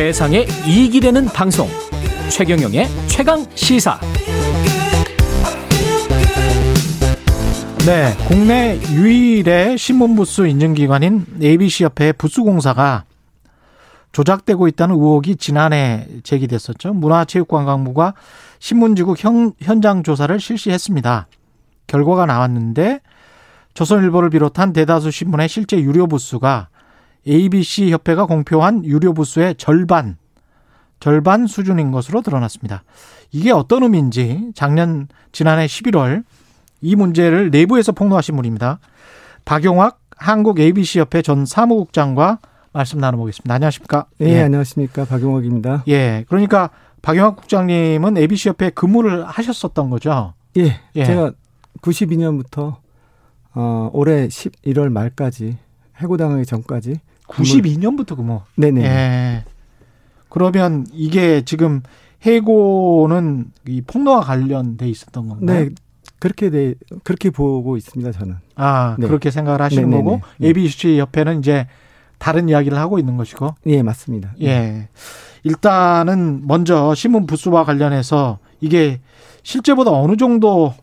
세상에 이익이 되는 방송 최경영의 최강 시사 네, 국내 유일의 신문 부수 인증기관인 ABC협회 부수공사가 조작되고 있다는 의혹이 지난해 제기됐었죠. 문화체육관광부가 신문지국 현, 현장 조사를 실시했습니다. 결과가 나왔는데 조선일보를 비롯한 대다수 신문의 실제 유료 부수가 ABC 협회가 공표한 유료 부수의 절반, 절반 수준인 것으로 드러났습니다. 이게 어떤 의미인지 작년 지난해 11월 이 문제를 내부에서 폭로하신 분입니다. 박용학 한국 ABC 협회 전 사무국장과 말씀 나눠보겠습니다. 안녕하십니까? 예, 예. 안녕하십니까? 박용학입니다. 예. 그러니까 박용학 국장님은 ABC 협회 근무를 하셨었던 거죠? 예. 예. 제가 92년부터 어, 올해 11월 말까지 해고당하기 전까지 92년부터 근무. 네네. 예. 그러면 이게 지금 해고는 이 폭로와 관련돼 있었던 건가요? 네. 그렇게 돼 그렇게 보고 있습니다, 저는. 아, 네. 그렇게 생각을 하시는 네네네. 거고 네. ABC 협회는 이제 다른 이야기를 하고 있는 것이고. 예, 맞습니다. 예. 일단은 먼저 신문 부수와 관련해서 이게 실제보다 어느 정도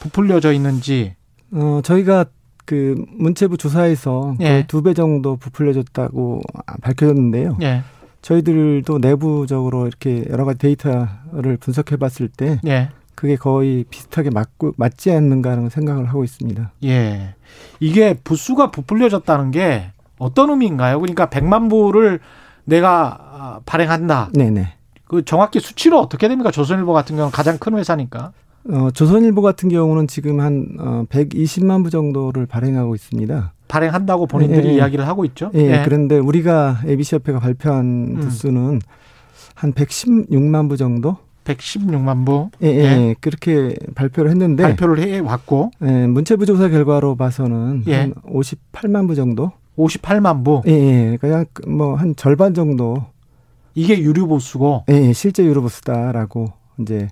부풀려져 있는지 어, 저희가 그 문체부 조사에서 예. 두배 정도 부풀려졌다고 밝혀졌는데요. 예. 저희들도 내부적으로 이렇게 여러 가지 데이터를 분석해 봤을 때 예. 그게 거의 비슷하게 맞고 맞지 않는가라는 생각을 하고 있습니다. 예. 이게 부수가 부풀려졌다는 게 어떤 의미인가요? 그러니까 100만 부를 내가 아, 발행한다. 네네. 그 정확히 수치로 어떻게 됩니까? 조선일보 같은 경우는 가장 큰 회사니까. 어, 조선일보 같은 경우는 지금 한 어, 120만 부 정도를 발행하고 있습니다. 발행한다고 본인들이 예, 예. 이야기를 하고 있죠. 예, 예. 그런데 우리가 ABC협회가 발표한 음. 부수는 한 116만 부 정도? 116만 부. 예, 예, 예. 그렇게 발표를 했는데 발표를 해 왔고. 예, 문체부 조사 결과로 봐서는 예. 한 58만 부 정도? 58만 부. 예, 예. 그냥 뭐 한 절반 정도. 이게 유료 보수고. 예, 예. 실제 유료 보수다라고 이제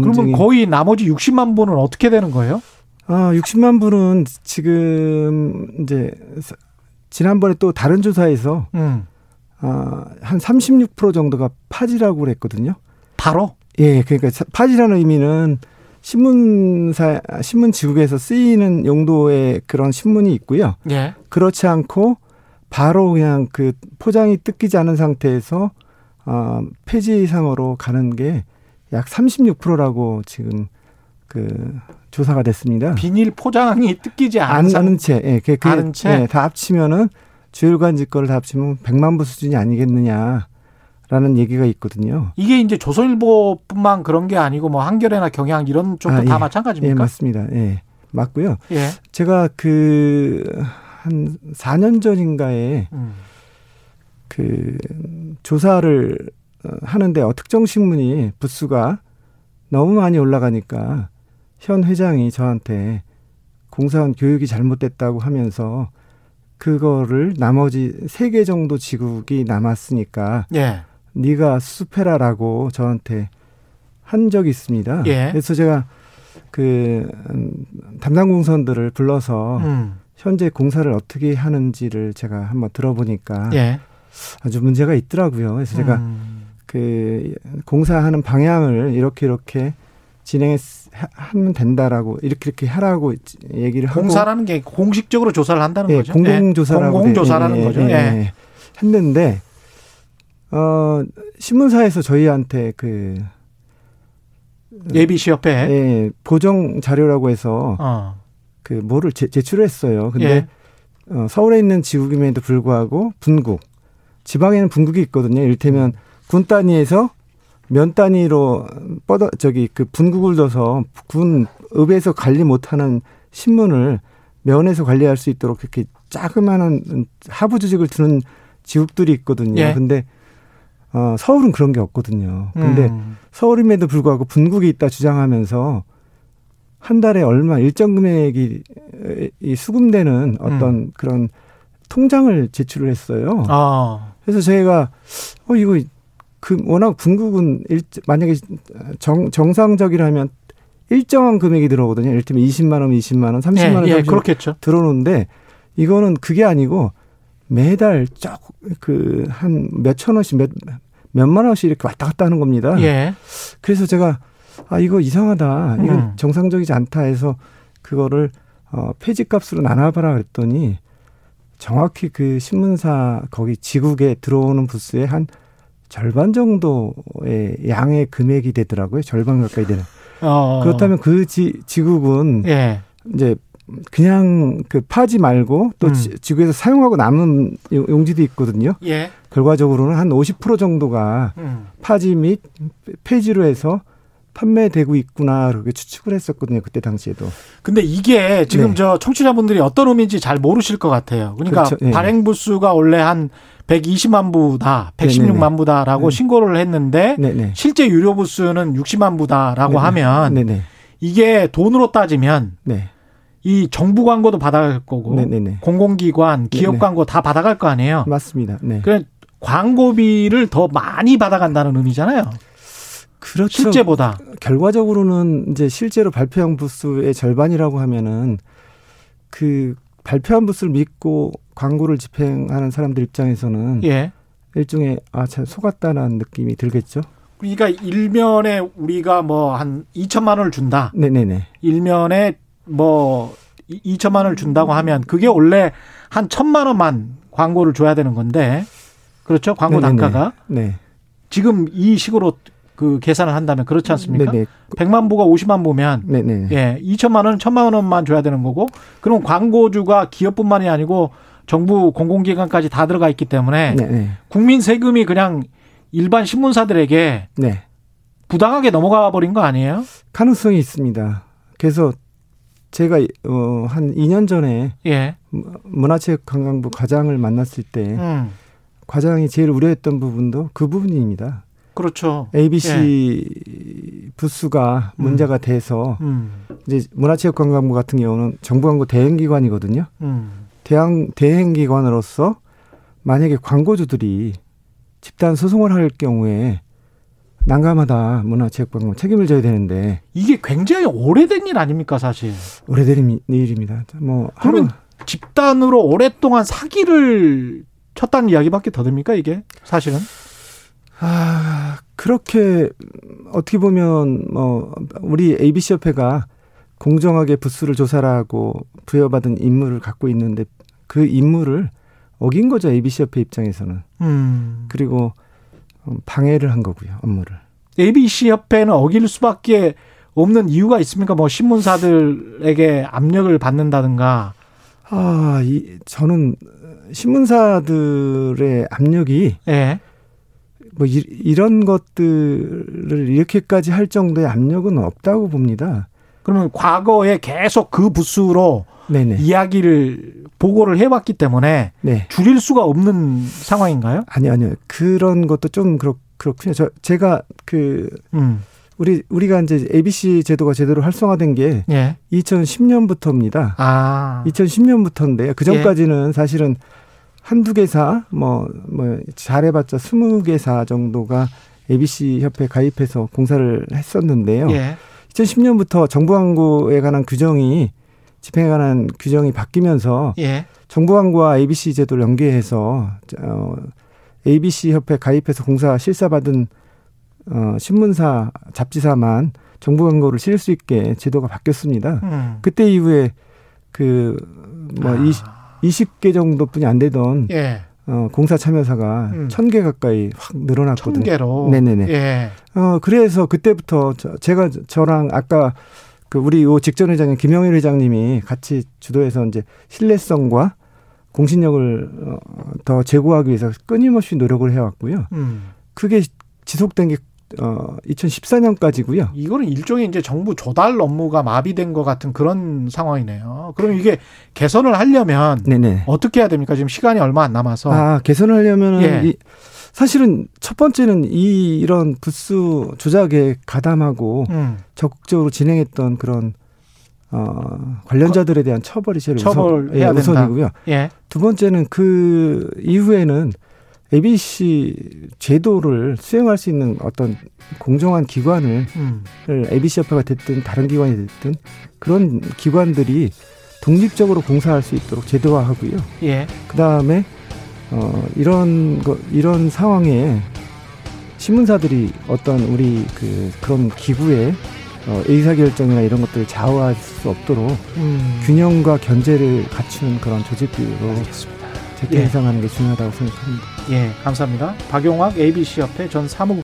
검증이. 그러면 거의 나머지 60만 부는 어떻게 되는 거예요? 아, 60만 부는 지금 이제 지난번에 또 다른 조사에서 음. 아, 한 36% 정도가 파지라고 그랬거든요. 바로? 예, 그러니까 파지라는 의미는 신문사 신문 지국에서 쓰이는 용도의 그런 신문이 있고요. 예. 그렇지 않고 바로 그냥 그 포장이 뜯기지 않은 상태에서 어 폐지상으로 가는 게 약 36%라고 지금 그 조사가 됐습니다. 비닐 포장이 뜯기지 않은 채, 예, 그, 그, 채, 예, 다 합치면은 주일관 직 거를 다 합치면 100만 부 수준이 아니겠느냐. 라는 얘기가 있거든요. 이게 이제 조선일보뿐만 그런 게 아니고 뭐 한겨레나 경향 이런 쪽도 아, 다 예. 마찬가지입니까? 예, 맞습니다. 예. 맞고요. 예. 제가 그 한 4년 전인가에 음. 그 조사를 하는데 어, 특정 신문이 부수가 너무 많이 올라가니까 현 회장이 저한테 공사원 교육이 잘못됐다고 하면서 그거를 나머지 세 개 정도 지국이 남았으니까 예. 네가 수페라라고 저한테 한 적이 있습니다. 예. 그래서 제가 그 음, 담당 공선들을 불러서 음. 현재 공사를 어떻게 하는지를 제가 한번 들어보니까 예. 아주 문제가 있더라고요. 그래서 제가 음. 그 공사하는 방향을 이렇게 이렇게 진행하면 된다라고 이렇게 이렇게 하라고 얘기를 하고 공사라는 게 공식적으로 조사를 한다는 예, 거죠. 공공조사라고 예, 공공조사라는 예, 거죠. 예, 예. 했는데 어, 신문사에서 저희한테 그 예비 시 협회 예, 보정 자료라고 해서 어. 그 뭐를 제, 제출했어요. 근데 예. 어, 서울에 있는 지국임에도 불구하고 분국 지방에는 분국이 있거든요. 이를테면 음. 군 단위에서 면 단위로 뻗어 저기 그 분국을 둬서 군 읍에서 관리 못하는 신문을 면에서 관리할 수 있도록 이렇게 자그마한 하부 조직을 두는 지국들이 있거든요. 예. 근데 어, 서울은 그런 게 없거든요. 근데 음. 서울임에도 불구하고 분국이 있다 주장하면서 한 달에 얼마 일정 금액이 이 수금되는 어떤 음. 그런 통장을 제출을 했어요. 아. 그래서 저희가 어 이거 그 워낙 분국은 일, 만약에 정, 정상적이라면 일정한 금액이 들어오거든요. 예를 들면 20만 원, 20만 원, 30만 원, 예, 예, 그렇겠죠. 들어오는데 이거는 그게 아니고 매달 쭉그한 몇천 원씩 몇 몇만 원씩 이렇게 왔다 갔다 하는 겁니다. 예. 그래서 제가 아 이거 이상하다. 이건 음. 정상적이지 않다 해서 그거를 어 폐지값으로 나눠봐라 그랬더니 정확히 그 신문사 거기 지국에 들어오는 부스에 한 절반 정도의 양의 금액이 되더라고요. 절반 가까이 되는. 어. 그렇다면 그 지, 지국은 예. 이제 그냥 그 파지 말고 또 음. 지구에서 사용하고 남은 용지도 있거든요. 예. 결과적으로는 한 50% 정도가 음. 파지 및 폐지로 해서 판매되고 있구나 그렇게 추측을 했었거든요 그때 당시에도. 근데 이게 지금 네. 저 청취자분들이 어떤 의미인지 잘 모르실 것 같아요. 그러니까 그렇죠. 네. 발행 부수가 원래 한 120만 부다, 116만 부다라고 네. 신고를 했는데. 실제 유료 부수는 60만 부다라고. 하면. 이게 돈으로 따지면 네. 이 정부 광고도 받아갈 거고. 공공기관, 기업. 광고 다 받아갈 거 아니에요. 맞습니다. 네. 그래 광고비를 더 많이 받아간다는 의미잖아요. 그렇죠. 실제보다 결과적으로는 이제 실제로 발표한 부수의 절반이라고 하면은 그 발표한 부수를 믿고 광고를 집행하는 사람들 입장에서는 예. 일종의 아참 속았다는 느낌이 들겠죠. 그러니까 일면에 우리가 뭐 한 2천만 원을 준다. 네네네. 일면에 뭐 2천만 원을 준다고 하면 그게 원래 한 천만 원만 광고를 줘야 되는 건데 그렇죠? 광고 네네네. 단가가 네. 지금 이 식으로 그 계산을 한다면 그렇지 않습니까? 네네. 100만 부가 50만 부면 네네. 예, 2천만 원, 1천만 원만 줘야 되는 거고 그럼 광고주가 기업뿐만이 아니고 정부 공공기관까지 다 들어가 있기 때문에 네네. 국민 세금이 그냥 일반 신문사들에게 네. 부당하게 넘어가 버린 거 아니에요? 가능성이 있습니다. 그래서 제가 어, 한 2년 전에 예. 문화체육관광부 과장을 만났을 때 음. 과장이 제일 우려했던 부분도 그 부분입니다. 그렇죠. ABC 예. 부수가 음. 문제가 돼서 음. 이제 문화체육관광부 같은 경우는 정부 광고 대행기관이거든요. 음. 대행 대행기관으로서 만약에 광고주들이 집단 소송을 할 경우에 난감하다 문화체육관광 책임을 져야 되는데 이게 굉장히 오래된 일 아닙니까 사실 오래된 일입니다. 뭐 그러면 하루. 집단으로 오랫동안 사기를 쳤다는 이야기밖에 더 됩니까 이게 사실은? 아 그렇게 어떻게 보면 뭐 우리 ABC 협회가 공정하게 부수를 조사하고 부여받은 임무를 갖고 있는데 그 임무를 어긴 거죠 ABC 협회 입장에서는. 음. 그리고 방해를 한 거고요, 업무를. ABC 협회는 어길 수밖에 없는 이유가 있습니까? 뭐 신문사들에게 압력을 받는다든가. 아, 이 저는 신문사들의 압력이 예. 뭐 이, 이런 것들을 이렇게까지 할 정도의 압력은 없다고 봅니다. 그러면 과거에 계속 그 부수로 네네. 이야기를 보고를 해왔기 때문에 네. 줄일 수가 없는 상황인가요? 아니 아니요 그런 것도 좀 그렇 그렇군요. 저 제가 그 음. 우리 우리가 이제 ABC 제도가 제대로 활성화된 게 예. 2010년부터입니다. 아. 2010년부터인데 그 전까지는 예. 사실은 한두 개사 뭐뭐 잘해봤자 스무 개사 정도가 ABC 협회 가입해서 공사를 했었는데요. 예. 2010년부터 정부 광고에 관한 규정이 집행에 관한 규정이 바뀌면서 예. 정부 광고와 ABC 제도를 연계해서 어 ABC 협회 가입해서 공사 실사받은 어 신문사 잡지사만 정부 광고를 실을 수 있게 제도가 바뀌었습니다. 음. 그때 이후에 그뭐 아. 20, 개 정도뿐이 안 되던 예. 어, 공사 참여사가 음. 1000개 가까이 확 늘어났거든요. 1000개로. 네네네. 예. 어, 그래서 그때부터 저, 제가 저랑 아까 그 우리 요 직전 회장님 김영일 회장님이 같이 주도해서 이제 신뢰성과 공신력을 어, 더 제고하기 위해서 끊임없이 노력을 해왔고요. 음. 그게 지속된 게 어, 2014년까지고요. 이거는 일종의 이제 정부 조달 업무가 마비된 것 같은 그런 상황이네요. 그럼 이게 개선을 하려면 네네. 어떻게 해야 됩니까? 지금 시간이 얼마 안 남아서. 아, 개선을 하려면은 예. 이, 사실은 첫 번째는 이 이런 부수 조작에 가담하고 음. 적극적으로 진행했던 그런 어, 관련자들에 대한 처벌이 제일 처벌 우선, 예, 우선이고요. 예. 두 번째는 그 이후에는 ABC 제도를 수행할 수 있는 어떤 공정한 기관을 음. ABC 협회가 됐든 다른 기관이 됐든 그런 기관들이 독립적으로 공사할 수 있도록 제도화하고요. 예. 그 다음에 어, 이런 거, 이런 상황에 신문사들이 어떤 우리 그 그런 기구의 어, 의사결정이나 이런 것들을 좌우할 수 없도록 음. 균형과 견제를 갖추는 그런 조직비로 재평상하는 예. 게 중요하다고 생각합니다. 예, 감사합니다. 박용학 ABC 협회 전 사무